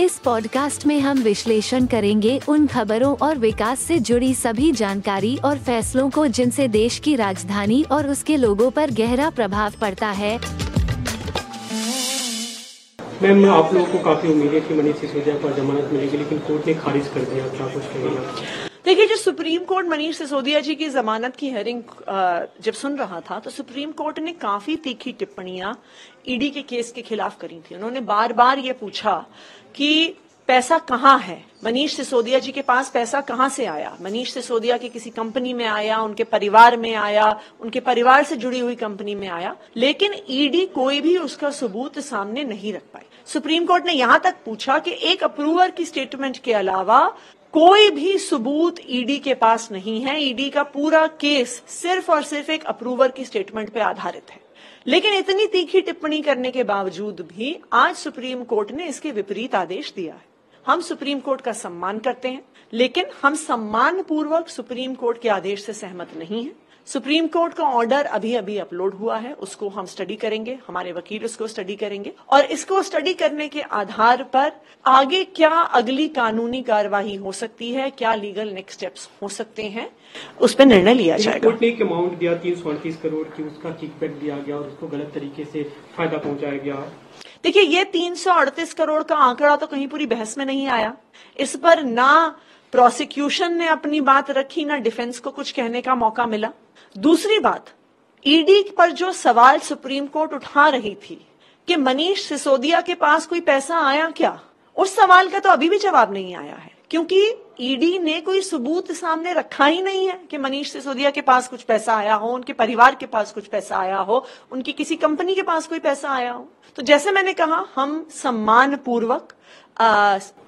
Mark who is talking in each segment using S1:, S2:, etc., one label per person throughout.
S1: इस पॉडकास्ट में हम विश्लेषण करेंगे उन खबरों और विकास से जुड़ी सभी जानकारी और फैसलों को जिनसे देश की राजधानी और उसके लोगों पर गहरा प्रभाव पड़ता है।
S2: मैम, आप लोगों को काफ़ी उम्मीद है कि मनीष सिसोदिया को जमानत मिलेगी, लेकिन कोर्ट ने खारिज कर दिया क्या कुछ कहेगा?
S3: देखिए, जो सुप्रीम कोर्ट मनीष सिसोदिया जी की जमानत की हेयरिंग जब सुन रहा था तो सुप्रीम कोर्ट ने काफ़ी तीखी टिप्पणियाँ ईडी के केस के खिलाफ करी थी। उन्होंने बार बार ये पूछा कि पैसा कहाँ है? मनीष सिसोदिया जी के पास पैसा कहाँ से आया? मनीष सिसोदिया की किसी कंपनी में आया, उनके परिवार में आया, उनके परिवार से जुड़ी हुई कंपनी में आया, लेकिन ईडी कोई भी उसका सबूत सामने नहीं रख पाई। सुप्रीम कोर्ट ने यहाँ तक पूछा कि एक अप्रूवर की स्टेटमेंट के अलावा कोई भी सबूत ईडी के पास नहीं है। ईडी का पूरा केस सिर्फ़ और सिर्फ़ एक अप्रूवर की स्टेटमेंट पे आधारित है। लेकिन इतनी तीखी टिप्पणी करने के बावजूद भी आज सुप्रीम कोर्ट ने इसके विपरीत आदेश दिया है। हम सुप्रीम कोर्ट का सम्मान करते हैं लेकिन हम सम्मान पूर्वक सुप्रीम कोर्ट के आदेश से सहमत नहीं है। सुप्रीम कोर्ट का ऑर्डर अभी अभी अपलोड हुआ है उसको हम स्टडी करेंगे हमारे वकील उसको स्टडी करेंगे और इसको स्टडी करने के आधार पर आगे क्या अगली कानूनी कार्यवाही हो सकती है क्या लीगल नेक्स्ट स्टेप्स हो सकते हैं उस पर निर्णय लिया जाएगा।
S2: कोर्ट ने एक अमाउंट दिया तीन सौ अड़तीस करोड़ की उसका किकबैक दिया गया और उसको गलत तरीके से फ़ायदा पहुँचाया गया।
S3: देखिए, ये तीन सौ अड़तीस करोड़ का आंकड़ा तो कहीं पूरी बहस में नहीं आया। इस पर ना प्रोसिक्यूशन ने अपनी बात रखी, ना डिफेंस को कुछ कहने का मौका मिला। दूसरी बात ईडी पर जो सवाल सुप्रीम कोर्ट उठा रही थी कि मनीष सिसोदिया के पास कोई पैसा आया क्या, उस सवाल का तो अभी भी जवाब नहीं आया है। क्योंकि ईडी ने कोई सबूत सामने रखा ही नहीं है कि मनीष सिसोदिया के पास कुछ पैसा आया हो, उनके परिवार के पास कुछ पैसा आया हो, उनकी किसी कंपनी के पास कोई पैसा आया हो। तो जैसे मैंने कहा, हम सम्मान पूर्वक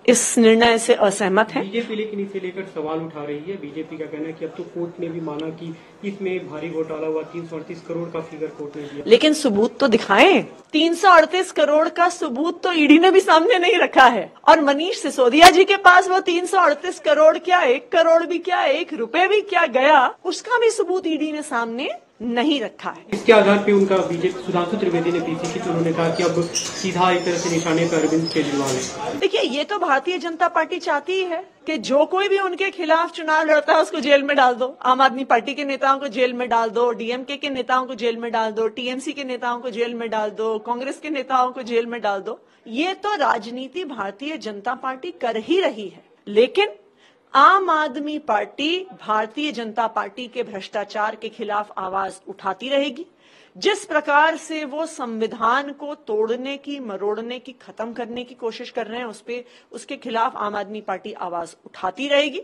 S3: इस निर्णय से असहमत है।
S2: बीजेपी लेकिन इसे लेकर सवाल उठा रही है। बीजेपी का कहना है कि अब तो कोर्ट ने भी माना कि इसमें भारी घोटाला हुआ। तीन सौ अड़तीस करोड़ का फिगर कोर्ट ने दिया।
S3: लेकिन सबूत तो दिखाएँ। तीन सौ अड़तीस करोड़ का सबूत तो ईडी ने भी सामने नहीं रखा है। और मनीष सिसोदिया जी के पास वो तीन सौ अड़तीस करोड़ क्या एक करोड़ भी क्या एक रुपए भी क्या गया उसका भी सबूत ईडी ने सामने नहीं रखा है।
S2: इसके आधार पे उनका बीजेपी सुधांशु त्रिवेदी ने पीसी की उन्होंने कहा कि अब सीधा एक तरह से निशाने पर अरविंद केजरीवाल है।
S3: देखिए ये तो भारतीय जनता पार्टी चाहती है कि जो कोई भी उनके खिलाफ चुनाव लड़ता है, उसको जेल में डाल दो। आम आदमी पार्टी के नेताओं को जेल में डाल दो, डीएमके के नेताओं को जेल में डाल दो, टीएमसी के नेताओं को जेल में डाल दो, कांग्रेस के नेताओं को जेल में डाल दो। ये तो राजनीति भारतीय जनता पार्टी कर ही रही है। लेकिन आम आदमी पार्टी भारतीय जनता पार्टी के भ्रष्टाचार के खिलाफ आवाज़ उठाती रहेगी। जिस प्रकार से वो संविधान को तोड़ने की, मरोड़ने की, खत्म करने की कोशिश कर रहे हैं, उस पर उसके खिलाफ आम आदमी पार्टी आवाज़ उठाती रहेगी।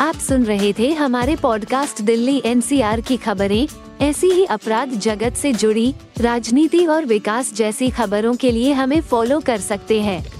S1: आप सुन रहे थे हमारे पॉडकास्ट दिल्ली एनसीआर की खबरें। ऐसी ही अपराध जगत से जुड़ी, राजनीति और विकास जैसी खबरों के लिए हमें फॉलो कर सकते हैं।